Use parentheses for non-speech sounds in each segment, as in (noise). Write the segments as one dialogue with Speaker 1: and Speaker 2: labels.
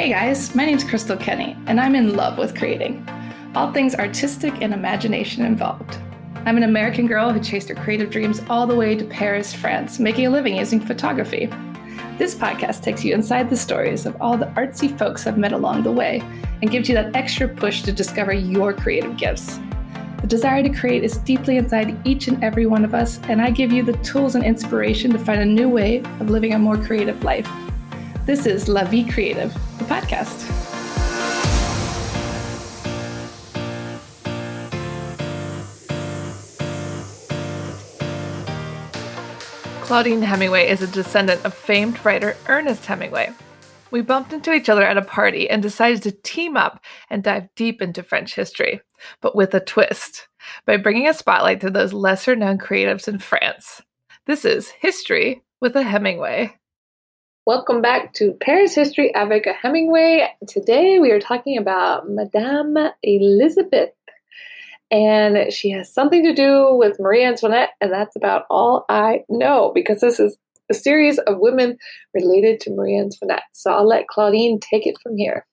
Speaker 1: Hey guys, my name's Crystal Kenny, and I'm in love with creating. All things artistic and imagination involved. I'm an American girl who chased her creative dreams all the way to Paris, France, making a living using photography. This podcast takes you inside the stories of all the artsy folks I've met along the way and gives you that extra push to discover your creative gifts. The desire to create is deeply inside each and every one of us, and I give you the tools and inspiration to find a new way of living a more creative life. This is La Vie Creative, the podcast. Claudine Hemingway is a descendant of famed writer Ernest Hemingway. We bumped into each other at a party and decided to team up and dive deep into French history, but with a twist, by bringing a spotlight to those lesser known creatives in France. This is History with a Hemingway. Welcome back to Paris History avec Hemingway. Today we are talking about Madame Elizabeth. And she has something to do with Marie Antoinette, and that's about all I know because this is a series of women related to Marie Antoinette. So I'll let Claudine take it from here.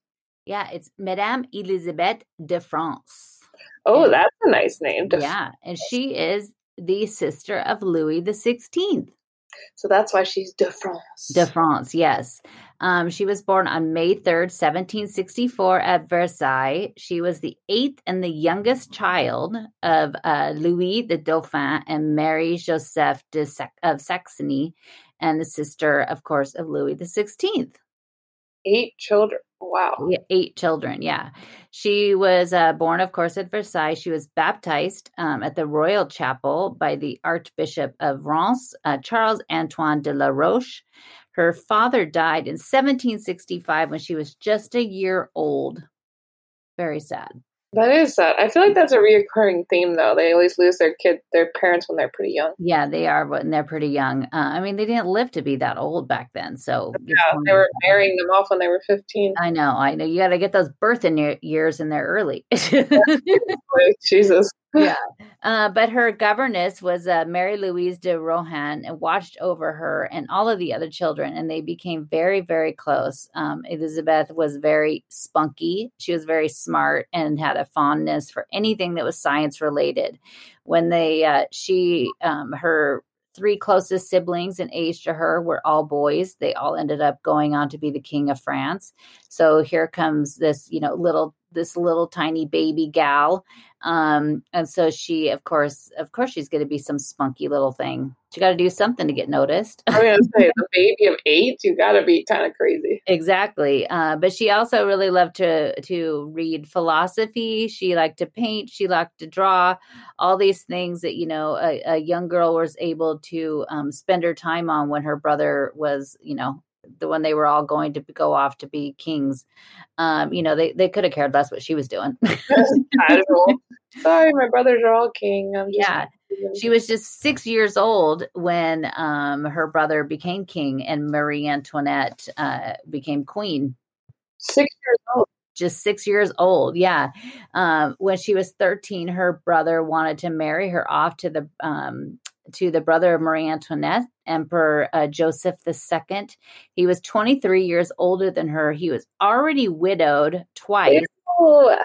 Speaker 2: Yeah, it's Madame Elizabeth de France.
Speaker 1: Oh, and, that's a nice name.
Speaker 2: yeah, and she is the sister of Louis the Sixteenth.
Speaker 1: So that's why she's de France.
Speaker 2: De France, yes. Um, she was born on May 3rd, 1764, at Versailles. She was the eighth and the youngest child of uh, Louis the Dauphin and Mary Joseph de Sac- of Saxony, and the sister, of course, of Louis the Sixteenth.
Speaker 1: Eight children. Wow.
Speaker 2: Eight children, yeah. She was uh, born, of course, at Versailles. She was baptized um, at the Royal Chapel by the Archbishop of Reims, uh, Charles Antoine de la Roche. Her father died in 1765 when she was just a year old. Very sad.
Speaker 1: That is sad. I feel like that's a reoccurring theme, though. They always lose their kid, their parents when they're pretty young.
Speaker 2: Yeah, they are when they're pretty young. Uh, I mean, they didn't live to be that old back then, so
Speaker 1: yeah, they were marrying them off when they were fifteen.
Speaker 2: I know, I know. You got to get those birth in years in there early. (laughs) (laughs)
Speaker 1: Jesus
Speaker 2: yeah. (laughs) Uh, but her governess was uh, Mary Louise de Rohan and watched over her and all of the other children, and they became very, very close. Um, Elizabeth was very spunky. She was very smart and had a fondness for anything that was science related. When they, uh, she, um, her three closest siblings in age to her were all boys. They all ended up going on to be the king of France. So here comes this, you know, little this little tiny baby gal um, and so she, of course, of course, she's going to be some spunky little thing. She got to do something to get noticed.
Speaker 1: I'm going to say, the (laughs) baby of eight, you got to be kind of crazy.
Speaker 2: Exactly. Uh, but she also really loved to to read philosophy. She liked to paint. She liked to draw. All these things that you know a, a young girl was able to um, spend her time on when her brother was, you know, the when they were all going to go off to be kings. Um, you know, they, they could have cared less what she was doing. (laughs) (laughs)
Speaker 1: Sorry, my brothers are all king.
Speaker 2: yeah. She was just six years old when um, her brother became king and Marie Antoinette uh, became queen.
Speaker 1: Six years old
Speaker 2: just six years old. Yeah. Um, when she was 13, her brother wanted to marry her off to the um, to the brother of Marie Antoinette, Emperor uh, Joseph II. He was 23 years older than her. He was already widowed twice. Ew.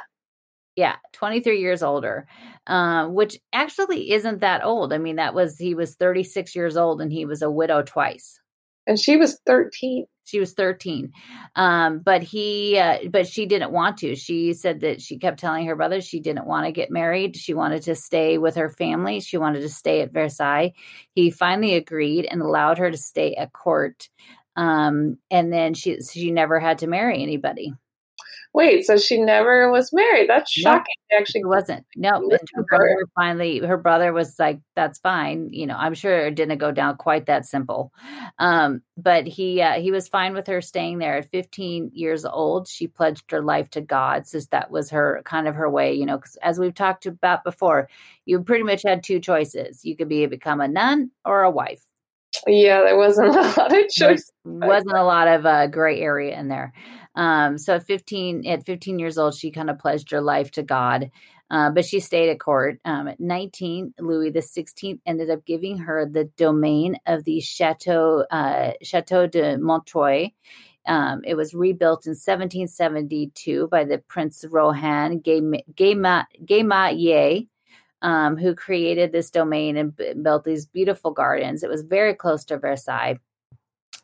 Speaker 2: Yeah, 23 years older, uh, which actually isn't that old. I mean, that was, he was 36 years old and he was a widow twice.
Speaker 1: And she was 13
Speaker 2: she was 13 um, but he uh, but she didn't want to. She said that she kept telling her brother she didn't want to get married. She wanted to stay with her family. She wanted to stay at versailles. He finally agreed and allowed her to stay at court. Um, and then she she never had to marry anybody
Speaker 1: Wait, so she never was married? That's shocking.
Speaker 2: Actually wasn't. No, her brother finally, her brother was like, "That's fine." You know, I'm sure it didn't go down quite that simple. Um, but he uh, he was fine with her staying there. At 15 years old, she pledged her life to God, since that was her kind of her way. You know, because as we've talked about before, you pretty much had two choices: you could be become a nun or a wife.
Speaker 1: Yeah, there wasn't (laughs) a lot of choice.
Speaker 2: wasn't a lot of uh, gray area in there. Um, so at 15, at 15 years old, she kind of pledged her life to God. Uh, but she stayed at court. Um, at 19, Louis the 16th ended up giving her the domain of the Chateau uh, Chateau de Montreuil Um, it was rebuilt in 1772 by the Prince Rohan Guéméné, um, who created this domain and b- built these beautiful gardens. It was very close to Versailles,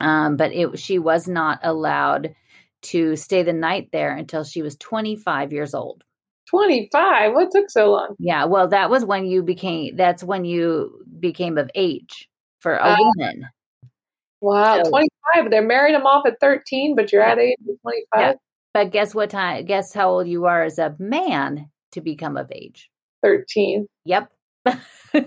Speaker 2: um, but it, she was not allowed to stay the night there until she was 25 years old.
Speaker 1: 25 what took so long?
Speaker 2: Yeah well that was when you became that's when you became of age for a uh, woman.
Speaker 1: Wow so, 25 they're married them off at 13 but you're yeah. at age 25 yeah.
Speaker 2: but guess what time guess how old you are as a man to become of age?
Speaker 1: 13
Speaker 2: yep so (laughs)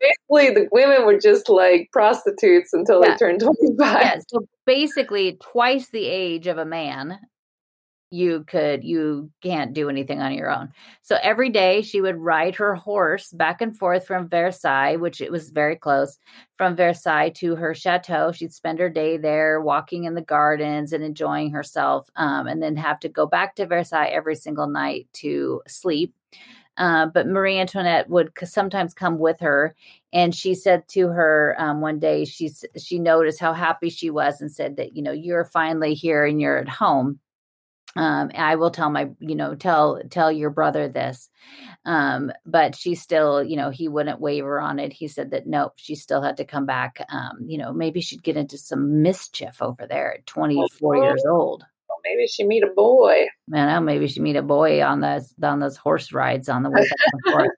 Speaker 1: basically the women were just like prostitutes until yeah. they turned 25 yeah,
Speaker 2: so basically twice the age of a man you could you can't do anything on your own. So every day she would ride her horse back and forth from versailles which it was very close from versailles to her chateau. She'd spend her day there walking in the gardens and enjoying herself um, and then have to go back to versailles every single night to sleep uh, but Marie Antoinette would sometimes come with her, and she said to her um, one day she she noticed how happy she was and said that you know you're finally here and you're at home um, I will tell my, you know, tell tell your brother this. Um, but she still, you know, he wouldn't waver on it. He said that nope, she still had to come back. Um, you know, maybe she'd get into some mischief over there at 24 oh, years old.
Speaker 1: Maybe she meet a boy.
Speaker 2: I know, maybe she meet a boy on those on those horse rides on the way back and forth.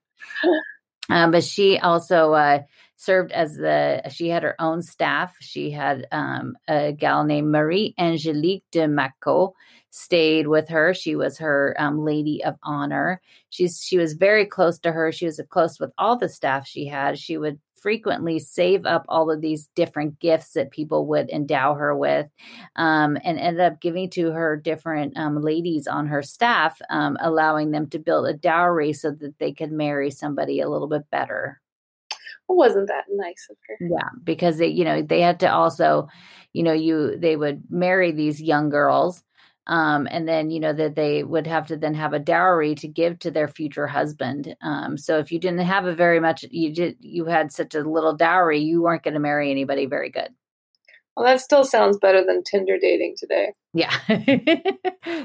Speaker 2: Um, (laughs) but she also uh, served as the she had her own staff. She had um, a gal named Marie Angelique de Mackau stayed with her. She was her um, lady of honor. She's she was very close to her. She was close with all the staff she had. She would frequently save up all of these different gifts that people would endow her with um, and ended up giving to her different um, ladies on her staff, um, allowing them to build a dowry so that they could marry somebody a little bit better.
Speaker 1: wasn't that nice of her?
Speaker 2: Yeah, because they, you know, they had to also, you know, you they would marry these young girls um, and then you know that they would have to then have a dowry to give to their future husband. Um, so if you didn't have a very much, you did you had such a little dowry, you weren't going to marry anybody very good.
Speaker 1: Well, that still sounds better than Tinder dating today.
Speaker 2: Yeah, (laughs)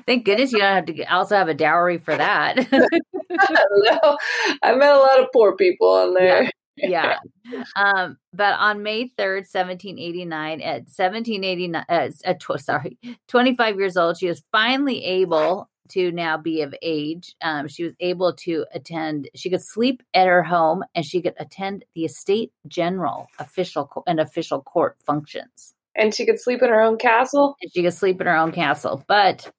Speaker 2: thank goodness you don't have to also have a dowry for that. (laughs)
Speaker 1: no, I met a lot of poor people on (laughs) there.
Speaker 2: Yeah. (laughs) Um, but on May 3rd, 1789, at 1789, uh, at tw- sorry, (laughs) 25 years old, she was finally able to now be of age. Um, she was able to attend, she could sleep at her home and she could attend the estate general official co- and official court functions.
Speaker 1: And she could sleep in her own castle?
Speaker 2: And she could sleep in her own castle. But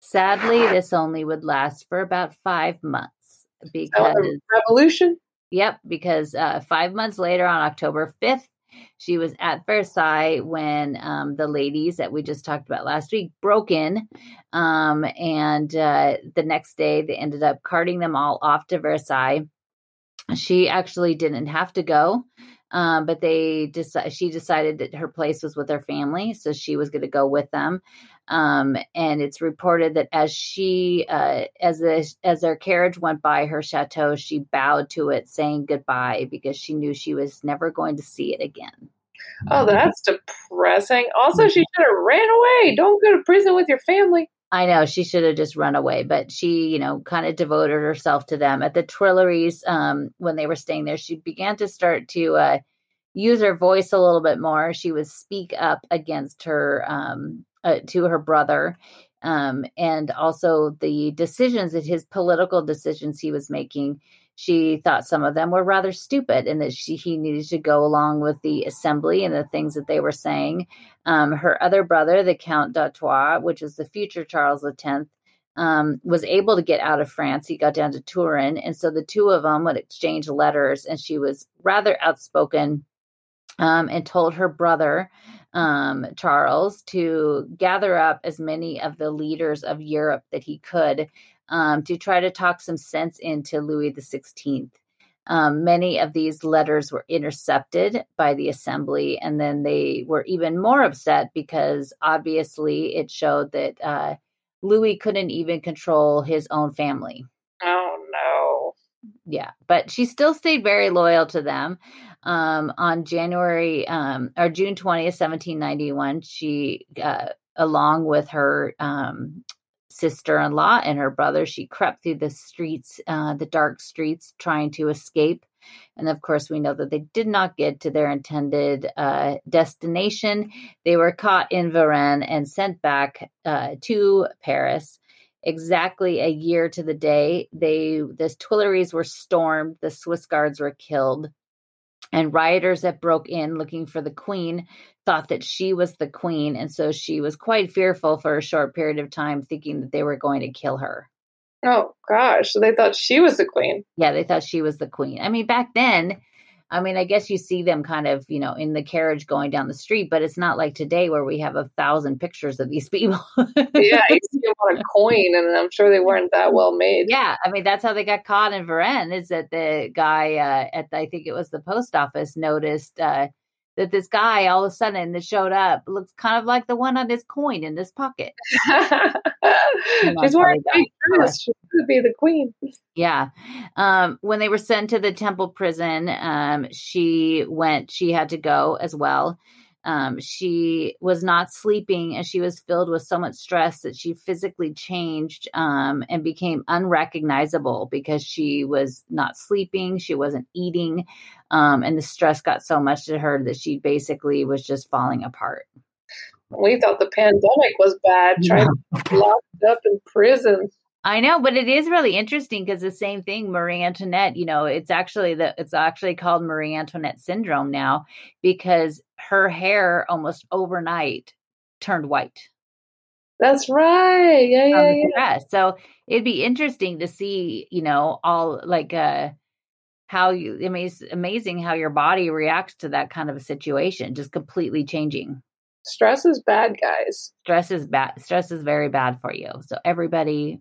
Speaker 2: sadly, this only would last for about five months because.
Speaker 1: revolution?
Speaker 2: Yep, because uh, five months later, on October 5th, she was at Versailles when um, the ladies that we just talked about last week broke in. Um, and uh, the next day, they ended up carting them all off to Versailles. She actually didn't have to go. Um, but they decided she decided that her place was with her family, so she was going to go with them. Um, and it's reported that as she, uh, as the, as their carriage went by her chateau, she bowed to it, saying goodbye because she knew she was never going to see it again.
Speaker 1: Oh, that's depressing. Also, she should have ran away. Don't go to prison with your family.
Speaker 2: I know she should have just run away, but she, you know, kind of devoted herself to them at the Tuileries. Um, when they were staying there, she began to start to uh, use her voice a little bit more. She would speak up against her um, uh, to her brother um, and also the decisions that his political decisions he was making she thought some of them were rather stupid and that she he needed to go along with the assembly and the things that they were saying. Um, her other brother the count d'artois which was the future charles x um, was able to get out of france. He got down to turin and so the two of them would exchange letters and she was rather outspoken um, and told her brother um, Charles to gather up as many of the leaders of Europe that he could um, to try to talk some sense into Louis Sixteenth. Um, many of these letters were intercepted by the assembly, and then they were even more upset because obviously it showed that uh, Louis couldn't even control his own family. Yeah, but she still stayed very loyal to them um, on January um, or June 20th, 1791, she uh, along with her um, sister-in-law and her brother, she crept through the streets, uh, the dark streets, trying to escape. And of course, we know that they did not get to their intended uh, destination. They were caught in Varennes and sent back uh, to Paris. Exactly a year to the day, they the Tuileries were stormed. The Swiss guards were killed and rioters that broke in looking for the queen thought that she was the queen and so she was quite fearful for a short period of time thinking that they were going to kill her
Speaker 1: oh gosh so they thought she was the queen
Speaker 2: yeah they thought she was the queen i mean back then I mean, I guess you see them kind of, you know, in the carriage going down the street, but it's not like today where we have a thousand pictures of these (laughs) people.
Speaker 1: yeah, you see them on a coin, and I'm sure they weren't that well made.
Speaker 2: Yeah, I mean, that's how they got caught in Varennes. Is that the guy uh, at the, I think it was the post office noticed uh, that this guy all of a sudden that showed up looks kind of like the one on his coin in his pocket. (laughs)
Speaker 1: She's wearing big dress. She could be the queen.
Speaker 2: Yeah. Um, when they were sent to the temple prison, um, she went, she had to go as well. Um, she was not sleeping and she was filled with so much stress that she physically changed um, and became unrecognizable because she was not sleeping, she wasn't eating, um, and the stress got so much to her that she basically was just falling apart.
Speaker 1: We thought the pandemic was bad, trying to (laughs) be locked up in prison.
Speaker 2: I know, but it is really interesting because the same thing, Marie Antoinette, you know, it's actually the it's actually called Marie Antoinette syndrome now because her hair almost overnight turned white.
Speaker 1: That's right. Yeah, yeah, yeah.
Speaker 2: So it'd be interesting to see, you know, all like uh how you I mean it's amazing how your body reacts to that kind of a situation, just completely changing.
Speaker 1: Stress is bad, guys.
Speaker 2: Stress is bad. Stress is very bad for you. So everybody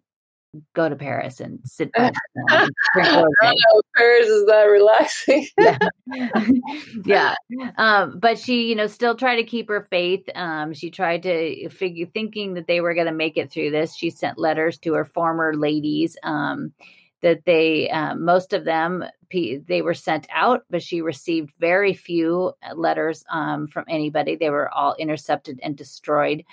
Speaker 2: go to Paris and sit (laughs)
Speaker 1: don't (laughs) know, Paris is that relaxing. (laughs)
Speaker 2: yeah. yeah. Um, but she, you know, still tried to keep her faith. Um, she tried to figure thinking that they were going to make it through this. She sent letters to her former ladies. Um, that they um, most of them they were sent out but she received very few letters um, from anybody they were all intercepted and destroyed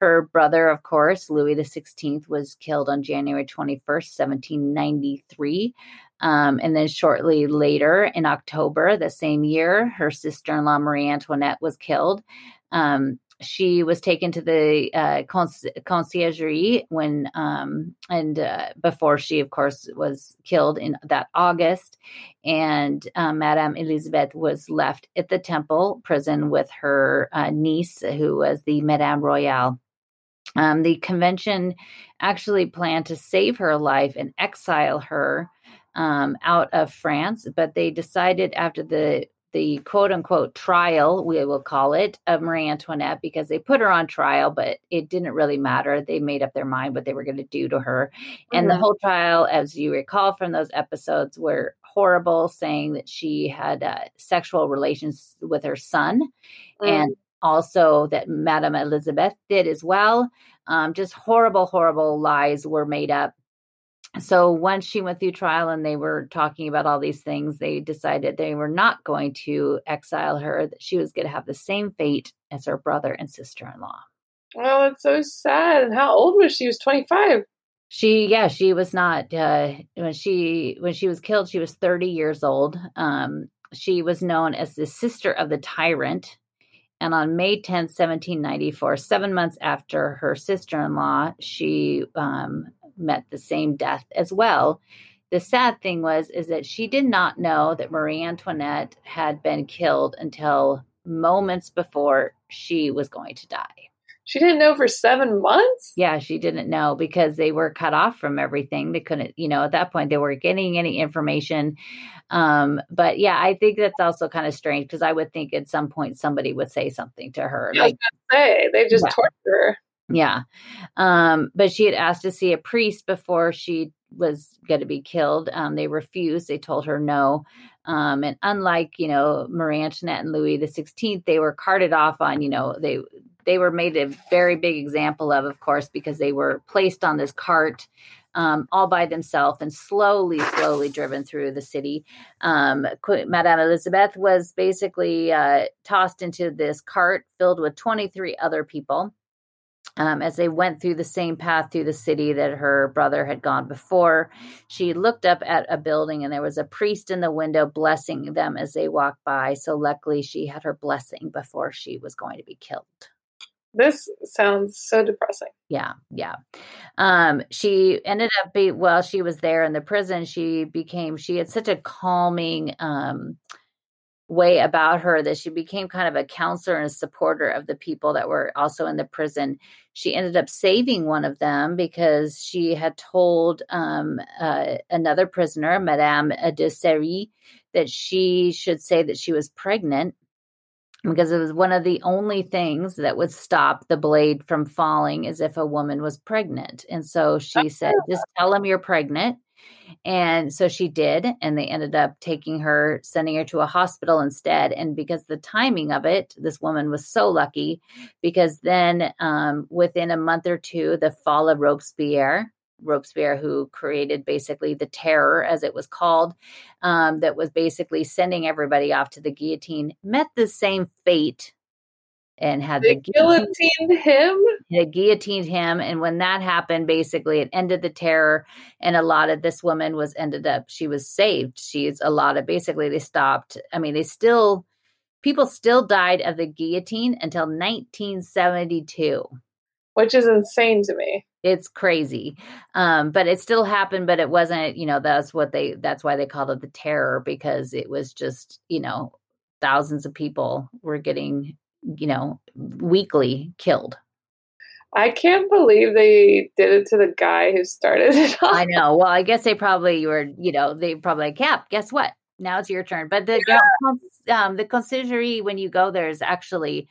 Speaker 2: her brother, of course, Louis XVI, was killed on January 21st, 1793. Um, and then shortly later, in October the same year, her sister in law, Marie Antoinette, was killed. Um, she was taken to the uh, conciergerie when um, and uh, before she of course was killed in that august. And uh, madame elizabeth was left at the temple prison with her uh, niece who was the madame royale. Um, the convention actually planned to save her life and exile her um, out of France, but they decided after the the quote unquote trial, we will call it, of Marie Antoinette because they put her on trial, but it didn't really matter. They made up their mind what they were going to do to her. And mm-hmm. the whole trial, as you recall from those episodes, were horrible, saying that she had uh, sexual relations with her son mm-hmm. and also that Madame Elizabeth did as well. Um, just horrible, horrible lies were made up. So once she went through trial and they were talking about all these things, they decided they were not going to exile her, that she was going to have the same fate as her brother and sister in law.
Speaker 1: Oh, that's so sad. And how old was she? She was 25.
Speaker 2: She, yeah, she was not, uh, when she, when she was killed, she was 30 years old. Um, she was known as the sister of the tyrant and on May 10, 1794, seven months after her sister in law, she um, met the same death as well. The sad thing was is that she did not know that Marie Antoinette had been killed until moments before she was going to die.
Speaker 1: She didn't know for seven months?
Speaker 2: Yeah, she didn't know because they were cut off from everything. They couldn't, you know, at that point they weren't getting any information. Um, but yeah, I think that's also kind of strange because I would think at some point somebody would say something to her.
Speaker 1: Like, say they just yeah. torture her.
Speaker 2: Yeah. Um, but she had asked to see a priest before she was going to be killed. Um, they refused. They told her no. Um, and unlike, you know, Marie Antoinette and Louis the 16th, they were carted off on, you know, they they were made a very big example of, of course, because they were placed on this cart um, all by themselves and slowly, slowly driven through the city. Um, Madame Elizabeth was basically uh, tossed into this cart filled with 23 other people. Um, as they went through the same path through the city that her brother had gone before, she looked up at a building and there was a priest in the window blessing them as they walked by. So, luckily, she had her blessing before she was going to be killed.
Speaker 1: This sounds so depressing.
Speaker 2: Yeah, yeah. Um, she ended up be while she was there in the prison, she became she had such a calming um way about her that she became kind of a counselor and a supporter of the people that were also in the prison. She ended up saving one of them because she had told um, uh, another prisoner, Madame de Seri, that she should say that she was pregnant because it was one of the only things that would stop the blade from falling is if a woman was pregnant. And so she said, just tell him you're pregnant and so she did, and they ended up taking her, sending her to a hospital instead. And because the timing of it, this woman was so lucky because then um, within a month or two, the fall of Robespierre, Robespierre, who created basically the terror, as it was called, um, that was basically sending everybody off to the guillotine, met the same fate and had
Speaker 1: they the guillotined him.
Speaker 2: They guillotined him, and when that happened, basically it ended the terror. And a lot of this woman was ended up she was saved. She's a lot of basically they stopped. I mean, they still people still died of the guillotine until 1972,
Speaker 1: which is insane to me.
Speaker 2: It's crazy, um, but it still happened. But it wasn't. You know, that's what they. That's why they called it the terror because it was just you know thousands of people were getting you know, weekly killed.
Speaker 1: I can't believe they did it to the guy who started (laughs) it.
Speaker 2: All. I know. Well, I guess they probably were, you know, they probably like, yeah, guess what? Now it's your turn. But the yeah. um, the conciergerie, when you go there, is actually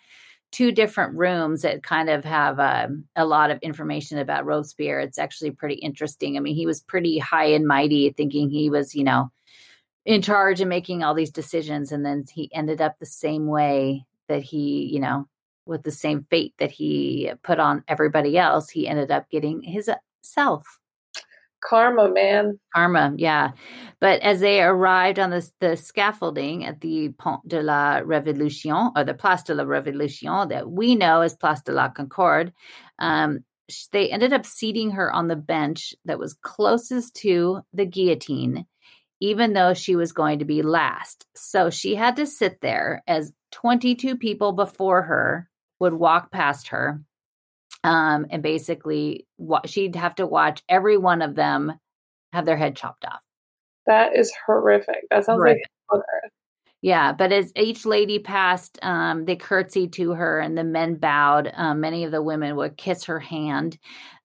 Speaker 2: two different rooms that kind of have um, a lot of information about Robespierre. It's actually pretty interesting. I mean, he was pretty high and mighty, thinking he was, you know, in charge and making all these decisions, and then he ended up the same way that he, you know, with the same fate that he put on everybody else, he ended up getting his self.
Speaker 1: Karma, man.
Speaker 2: Karma, yeah. But as they arrived on the, the scaffolding at the Pont de la Révolution, or the Place de la Révolution, that we know as Place de la Concorde, um, they ended up seating her on the bench that was closest to the guillotine, even though she was going to be last. So she had to sit there as 22 people before her would walk past her um, and basically wa- she'd have to watch every one of them have their head chopped off.
Speaker 1: That is horrific. That sounds horrific. like
Speaker 2: yeah but as each lady passed um, they curtsied to her and the men bowed um, many of the women would kiss her hand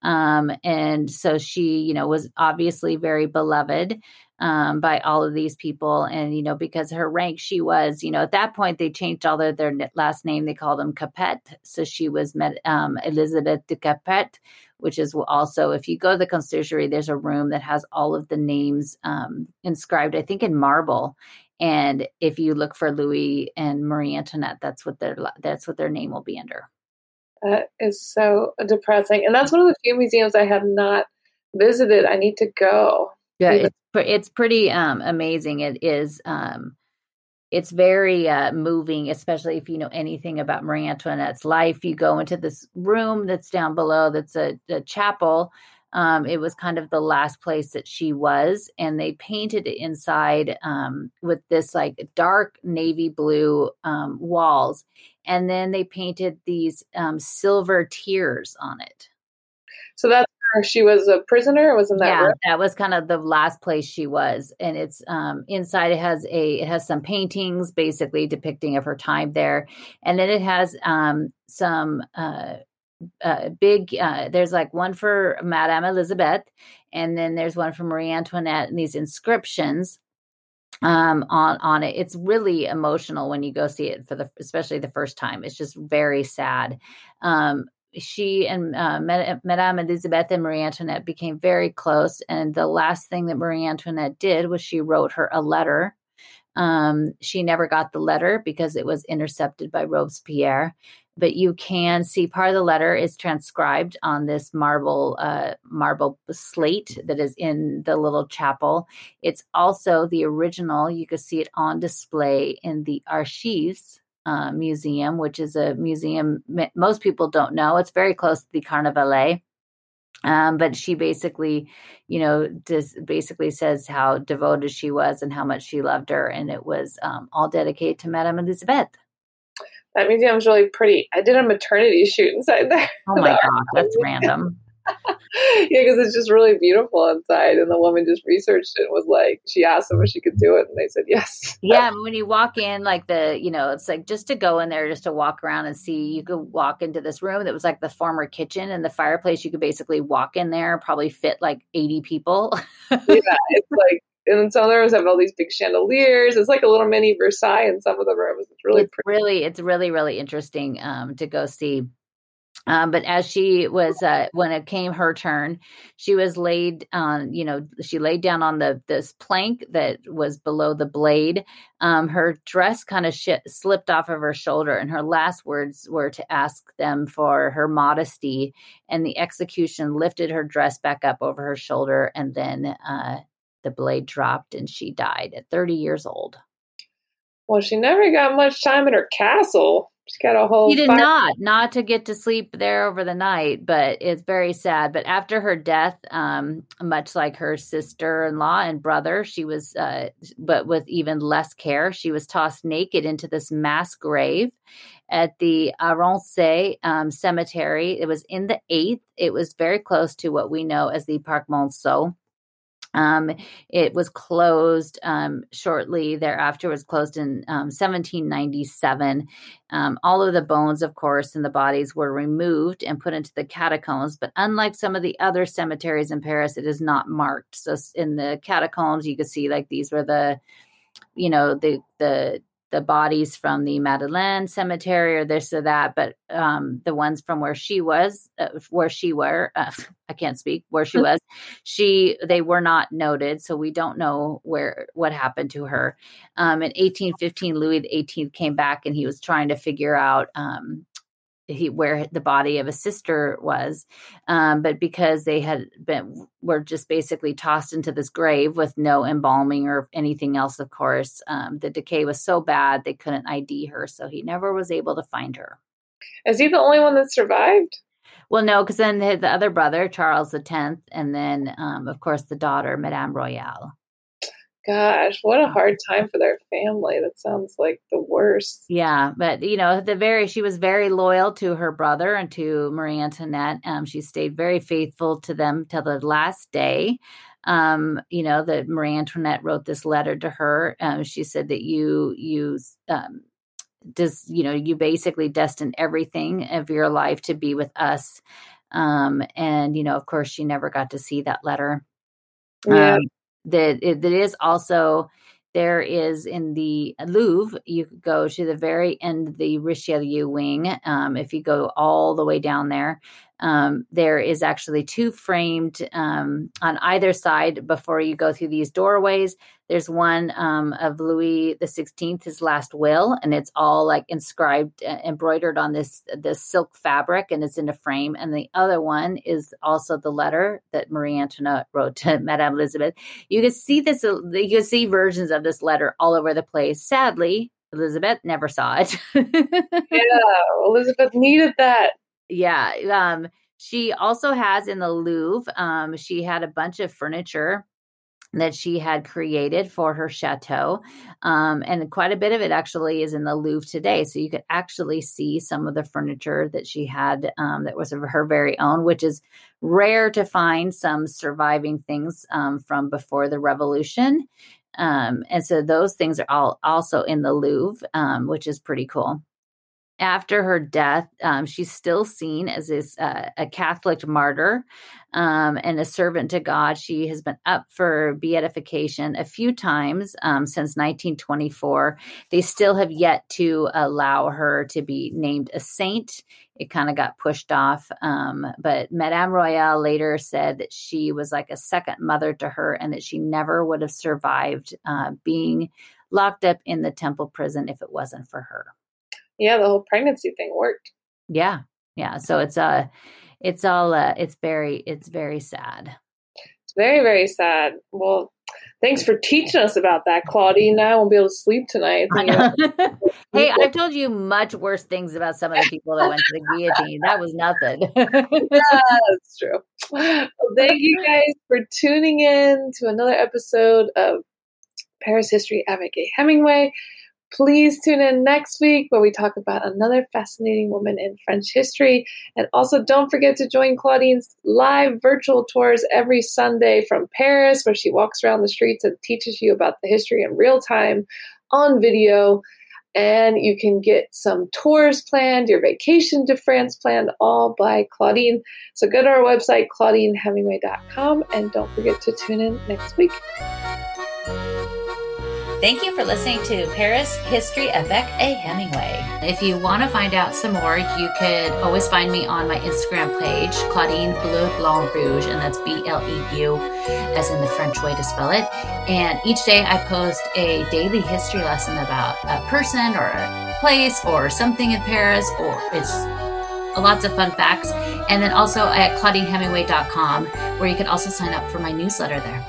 Speaker 2: um, and so she you know was obviously very beloved um, by all of these people. And, you know, because her rank, she was, you know, at that point, they changed all their, their last name. They called them Capet. So she was met, um, Elizabeth de Capet, which is also, if you go to the conciergerie, there's a room that has all of the names um, inscribed, I think in marble. And if you look for Louis and Marie Antoinette, that's what their that's what their name will be under.
Speaker 1: That is so depressing, and that's one of the few museums I have not visited. I need to go.
Speaker 2: Yeah, it's, it's pretty um, amazing. It is. Um, it's very uh, moving, especially if you know anything about Marie Antoinette's life. You go into this room that's down below. That's a, a chapel. Um, it was kind of the last place that she was, and they painted it inside um, with this like dark navy blue um, walls, and then they painted these um, silver tears on it.
Speaker 1: So that's where she was a prisoner wasn't that yeah
Speaker 2: that was kind of the last place she was and it's um inside it has a it has some paintings basically depicting of her time there and then it has um some uh uh, big uh, there's like one for madame elizabeth and then there's one for marie antoinette and these inscriptions um on on it it's really emotional when you go see it for the especially the first time it's just very sad um she and uh, Madame Elizabeth and Marie Antoinette became very close. And the last thing that Marie Antoinette did was she wrote her a letter. Um, she never got the letter because it was intercepted by Robespierre. But you can see part of the letter is transcribed on this marble uh, marble slate that is in the little chapel. It's also the original. You can see it on display in the archives uh, Museum, which is a museum most people don't know. It's very close to the Carnavalet. Um, but she basically, you know, just basically says how devoted she was and how much she loved her, and it was um, all dedicated to Madame Elizabeth.
Speaker 1: That museum's really pretty. I did a maternity shoot inside there.
Speaker 2: Oh my (laughs) god, that's random. (laughs)
Speaker 1: yeah, because it's just really beautiful inside. And the woman just researched it was like, she asked them if she could do it, and they said yes. (laughs)
Speaker 2: yeah, when you walk in, like the, you know, it's like just to go in there, just to walk around and see. You could walk into this room that was like the former kitchen and the fireplace. You could basically walk in there, probably fit like 80 people.
Speaker 1: yeah, it's like and some of the rooms have all these big chandeliers. It's like a little mini Versailles in some of the rooms. It's really
Speaker 2: it's pretty. really it's really really interesting um, to go see. Um, but as she was, uh, when it came her turn, she was laid on, you know, she laid down on the this plank that was below the blade. Um, her dress kind of sh- slipped off of her shoulder, and her last words were to ask them for her modesty. And the execution lifted her dress back up over her shoulder, and then uh, the blade dropped, and she died at 30 years old.
Speaker 1: Well, she never got much time in her castle. She got a whole.
Speaker 2: He did fire- not, not to get to sleep there over the night, but it's very sad. But after her death, um, much like her sister-in-law and brother, she was, uh, but with even less care, she was tossed naked into this mass grave at the Errancis um, Cemetery. It was in the eighth. It was very close to what we know as the Parc Monceau. Um, it was closed um, shortly thereafter. Was closed in um, 1797. Um, all of the bones, of course, and the bodies were removed and put into the catacombs. But unlike some of the other cemeteries in Paris, it is not marked. So in the catacombs, you could see like these were the, you know, the the the bodies from the Madeleine cemetery or this or that, but um, the ones from where she was, uh, where she were, uh, (laughs) I can't speak, where she (laughs) was, she they were not noted, so we don't know where what happened to her. Um, in 1815, Louis XVIII came back and he was trying to figure out um, he where the body of a sister was um, but because they had been were just basically tossed into this grave with no embalming or anything else of course um, the decay was so bad they couldn't id her so he never was able to find her.
Speaker 1: Is he the only one that survived?
Speaker 2: Well no because then the, the other brother charles x and then um, of course the daughter madame royale
Speaker 1: gosh, what a hard time for their family. That sounds like the worst.
Speaker 2: Yeah, but you know, the very she was very loyal to her brother and to Marie Antoinette. Um, she stayed very faithful to them till the last day. Um, you know, that Marie Antoinette wrote this letter to her. Um, she said that you you um does you know you basically destined everything of your life to be with us um and you know of course she never got to see that letter
Speaker 1: yeah. Um,
Speaker 2: that it, that is also there is in the Louvre, you could go to the very end of the Richelieu wing. Um, if you go all the way down there, um, there is actually two framed um, on either side before you go through these doorways. There's one um, of Louis the Sixteenth, his last will, and it's all like inscribed, uh, embroidered on this this silk fabric, and it's in a frame. And the other one is also the letter that Marie Antoinette wrote to (laughs) Madame Elizabeth. You can see this. Uh, you can see versions of this letter all over the place. Sadly, Elizabeth never saw it. (laughs)
Speaker 1: yeah, Elizabeth needed that
Speaker 2: yeah. Um, she also has in the Louvre, um, she had a bunch of furniture that she had created for her chateau. Um, and quite a bit of it actually is in the Louvre today. So you could actually see some of the furniture that she had um, that was of her very own, which is rare to find some surviving things um, from before the revolution. Um, and so those things are all also in the Louvre, um, which is pretty cool after her death, um, she's still seen as this, uh, a Catholic martyr um, and a servant to God. She has been up for beatification a few times um, since 1924. They still have yet to allow her to be named a saint. It kind of got pushed off. Um, but Madame Royale later said that she was like a second mother to her and that she never would have survived uh, being locked up in the temple prison if it wasn't for her
Speaker 1: yeah, the whole pregnancy thing worked.
Speaker 2: Yeah. Yeah. So it's uh it's all uh it's very it's very sad.
Speaker 1: It's very, very sad. Well, Thanks for teaching us about that, Claudine. Now I won't be able to sleep tonight. (laughs)
Speaker 2: hey, I've (laughs) told you much worse things about some of the people that went to the guillotine. That was nothing. (laughs)
Speaker 1: yeah, that's true. Well, thank you guys for tuning in to another episode of Paris History Avec Hemingway. Please tune in next week where we talk about another fascinating woman in French history. And also, don't forget to join Claudine's live virtual tours every Sunday from Paris, where she walks around the streets and teaches you about the history in real time on video. And you can get some tours planned, your vacation to France planned, all by Claudine. So go to our website, claudinehemingway.com, and don't forget to tune in next week.
Speaker 2: Thank you for listening to Paris History avec a Hemingway. If you want to find out some more, you could always find me on my Instagram page, Claudine Bleu Blanc Rouge, and that's B L E U, as in the French way to spell it. And each day I post a daily history lesson about a person or a place or something in Paris, or it's lots of fun facts. And then also at claudinehemingway.com, where you can also sign up for my newsletter there.